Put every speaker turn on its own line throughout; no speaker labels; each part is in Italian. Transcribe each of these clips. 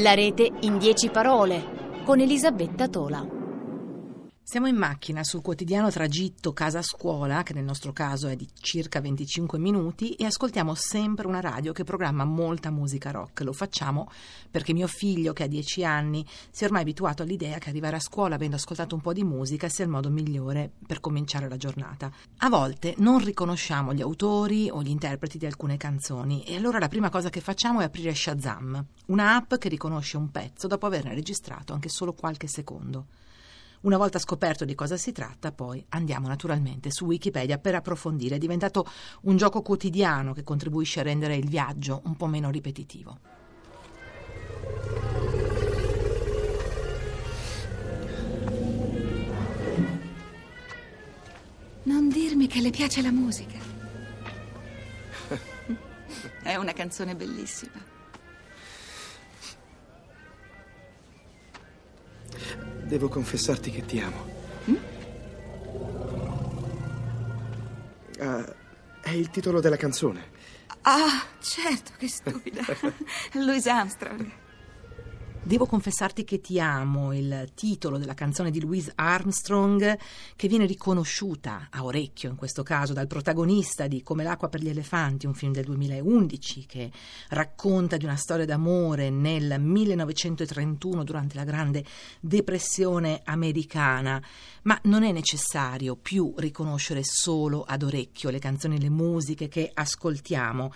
La rete in dieci parole con Elisabetta Tola.
Siamo in macchina sul quotidiano tragitto casa-scuola, che nel nostro caso è di circa 25 minuti, e ascoltiamo sempre una radio che programma molta musica rock. Lo facciamo perché mio figlio, che ha 10 anni, si è ormai abituato all'idea che arrivare a scuola avendo ascoltato un po' di musica sia il modo migliore per cominciare la giornata. A volte non riconosciamo gli autori o gli interpreti di alcune canzoni e allora la prima cosa che facciamo è aprire Shazam, una app che riconosce un pezzo dopo averne registrato anche solo qualche secondo. Una volta scoperto di cosa si tratta, poi andiamo naturalmente su Wikipedia per approfondire. È diventato un gioco quotidiano che contribuisce a rendere il viaggio un po' meno ripetitivo.
Non dirmi che le piace la musica. È una canzone bellissima.
Devo confessarti che ti amo.
Mm?
Ah, è il titolo della canzone.
Ah, certo, che stupida. Louis Armstrong.
Devo confessarti che ti amo, il titolo della canzone di Louise Armstrong, che viene riconosciuta a orecchio in questo caso dal protagonista di Come l'acqua per gli elefanti, un film del 2011 che racconta di una storia d'amore nel 1931 durante la grande depressione americana. Ma non è necessario più riconoscere solo ad orecchio le canzoni e le musiche che ascoltiamo.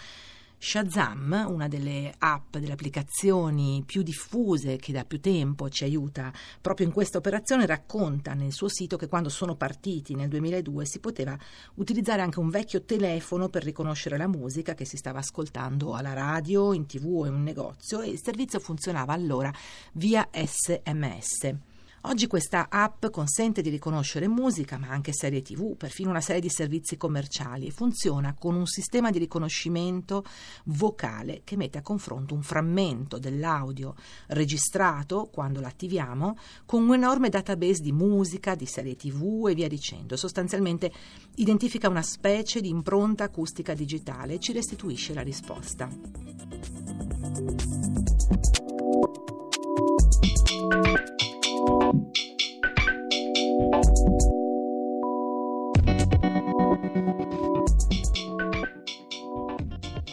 Shazam, una delle app, delle applicazioni più diffuse che da più tempo ci aiuta proprio in questa operazione, racconta nel suo sito che quando sono partiti nel 2002 si poteva utilizzare anche un vecchio telefono per riconoscere la musica che si stava ascoltando alla radio, in tv o in un negozio e il servizio funzionava allora via SMS. Oggi questa app consente di riconoscere musica, ma anche serie TV, perfino una serie di servizi commerciali e funziona con un sistema di riconoscimento vocale che mette a confronto un frammento dell'audio registrato quando l'attiviamo con un enorme database di musica, di serie TV e via dicendo. Sostanzialmente identifica una specie di impronta acustica digitale e ci restituisce la risposta.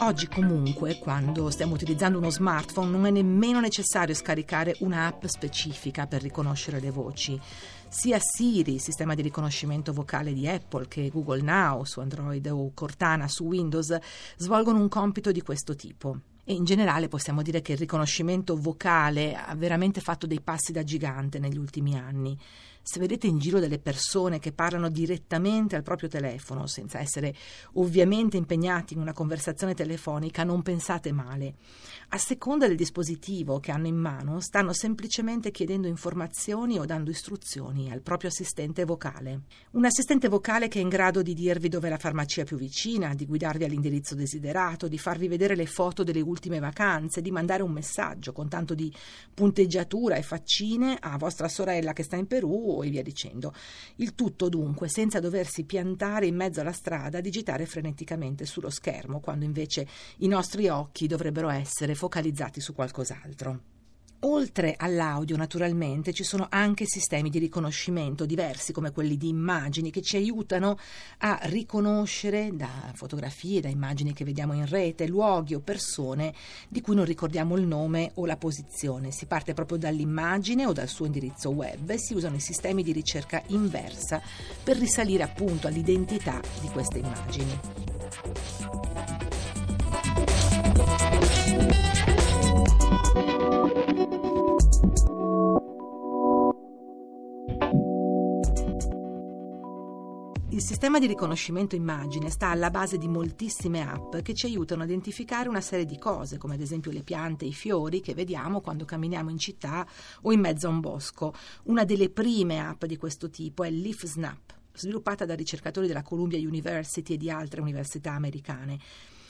Oggi comunque, quando stiamo utilizzando uno smartphone, non è nemmeno necessario scaricare un'app specifica per riconoscere le voci. Sia Siri, sistema di riconoscimento vocale di Apple, che Google Now su Android o Cortana su Windows svolgono un compito di questo tipo. E in generale possiamo dire che il riconoscimento vocale ha veramente fatto dei passi da gigante negli ultimi anni se vedete in giro delle persone che parlano direttamente al proprio telefono, senza essere ovviamente impegnati in una conversazione telefonica, non pensate male. A seconda del dispositivo che hanno in mano, stanno semplicemente chiedendo informazioni o dando istruzioni al proprio assistente vocale. Un assistente vocale che è in grado di dirvi dove è la farmacia più vicina, di guidarvi all'indirizzo desiderato, di farvi vedere le foto delle ultime vacanze, di mandare un messaggio con tanto di punteggiatura e faccine a vostra sorella che sta in Perù e via dicendo. Il tutto dunque senza doversi piantare in mezzo alla strada a digitare freneticamente sullo schermo, quando invece i nostri occhi dovrebbero essere focalizzati su qualcos'altro. Oltre all'audio, naturalmente, ci sono anche sistemi di riconoscimento diversi, come quelli di immagini, che ci aiutano a riconoscere da fotografie, da immagini che vediamo in rete, luoghi o persone di cui non ricordiamo il nome o la posizione. Si parte proprio dall'immagine o dal suo indirizzo web e si usano i sistemi di ricerca inversa per risalire appunto all'identità di queste immagini. Sistema di riconoscimento immagine sta alla base di moltissime app che ci aiutano a identificare una serie di cose, come ad esempio le piante e i fiori che vediamo quando camminiamo in città o in mezzo a un bosco. Una delle prime app di questo tipo è LeafSnap, sviluppata da ricercatori della Columbia University e di altre università americane.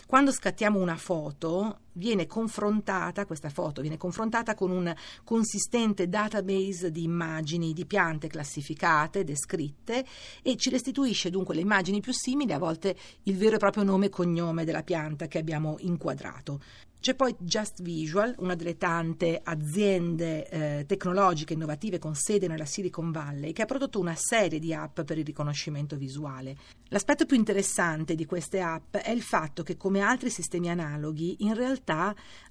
Quando scattiamo una foto, viene confrontata, questa foto viene confrontata con un consistente database di immagini di piante classificate, descritte e ci restituisce dunque le immagini più simili, a volte il vero e proprio nome e cognome della pianta che abbiamo inquadrato. C'è poi Just Visual, una delle tante aziende eh, tecnologiche innovative con sede nella Silicon Valley, che ha prodotto una serie di app per il riconoscimento visuale. L'aspetto più interessante di queste app è il fatto che, come altri sistemi analoghi, in realtà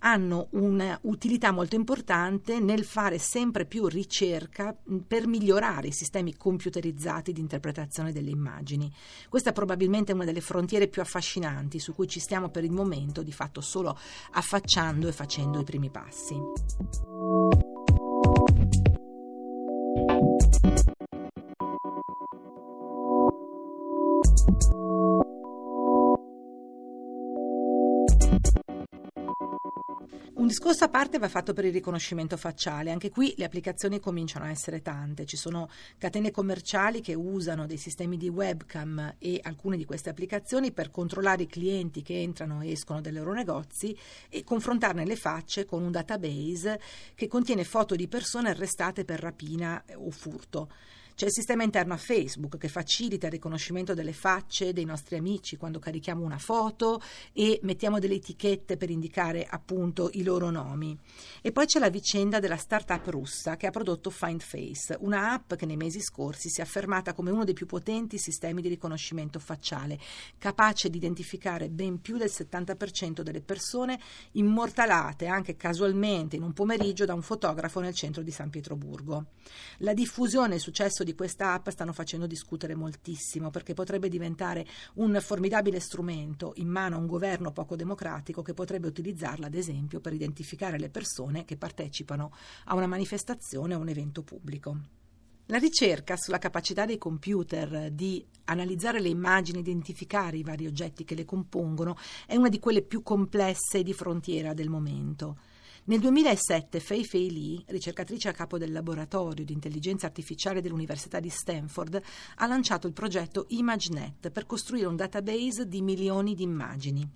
hanno un'utilità molto importante nel fare sempre più ricerca per migliorare i sistemi computerizzati di interpretazione delle immagini. Questa probabilmente è una delle frontiere più affascinanti su cui ci stiamo per il momento di fatto solo affacciando e facendo i primi passi. Un discorso a parte va fatto per il riconoscimento facciale. Anche qui le applicazioni cominciano a essere tante. Ci sono catene commerciali che usano dei sistemi di webcam e alcune di queste applicazioni per controllare i clienti che entrano e escono dai loro negozi e confrontarne le facce con un database che contiene foto di persone arrestate per rapina o furto. C'è il sistema interno a Facebook che facilita il riconoscimento delle facce dei nostri amici quando carichiamo una foto e mettiamo delle etichette per indicare appunto i loro nomi. E poi c'è la vicenda della startup russa che ha prodotto FindFace, una app che nei mesi scorsi si è affermata come uno dei più potenti sistemi di riconoscimento facciale, capace di identificare ben più del 70% delle persone immortalate anche casualmente in un pomeriggio da un fotografo nel centro di San Pietroburgo. La diffusione e il successo di questa app stanno facendo discutere moltissimo perché potrebbe diventare un formidabile strumento in mano a un governo poco democratico che potrebbe utilizzarla ad esempio per identificare le persone che partecipano a una manifestazione o un evento pubblico. La ricerca sulla capacità dei computer di analizzare le immagini identificare i vari oggetti che le compongono è una di quelle più complesse di frontiera del momento. Nel 2007 Fei Fei Li, ricercatrice a capo del laboratorio di intelligenza artificiale dell'Università di Stanford, ha lanciato il progetto ImageNet per costruire un database di milioni di immagini.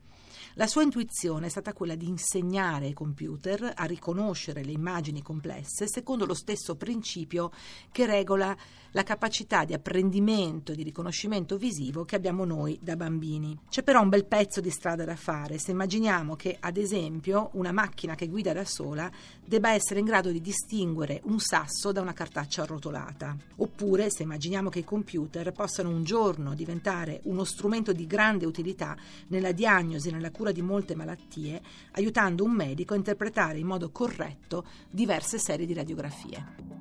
La sua intuizione è stata quella di insegnare ai computer a riconoscere le immagini complesse secondo lo stesso principio che regola la capacità di apprendimento e di riconoscimento visivo che abbiamo noi da bambini. C'è però un bel pezzo di strada da fare se immaginiamo che, ad esempio, una macchina che guida da sola debba essere in grado di distinguere un sasso da una cartaccia arrotolata. Oppure se immaginiamo che i computer possano un giorno diventare uno strumento di grande utilità nella diagnosi nella cura cura di molte malattie, aiutando un medico a interpretare in modo corretto diverse serie di radiografie.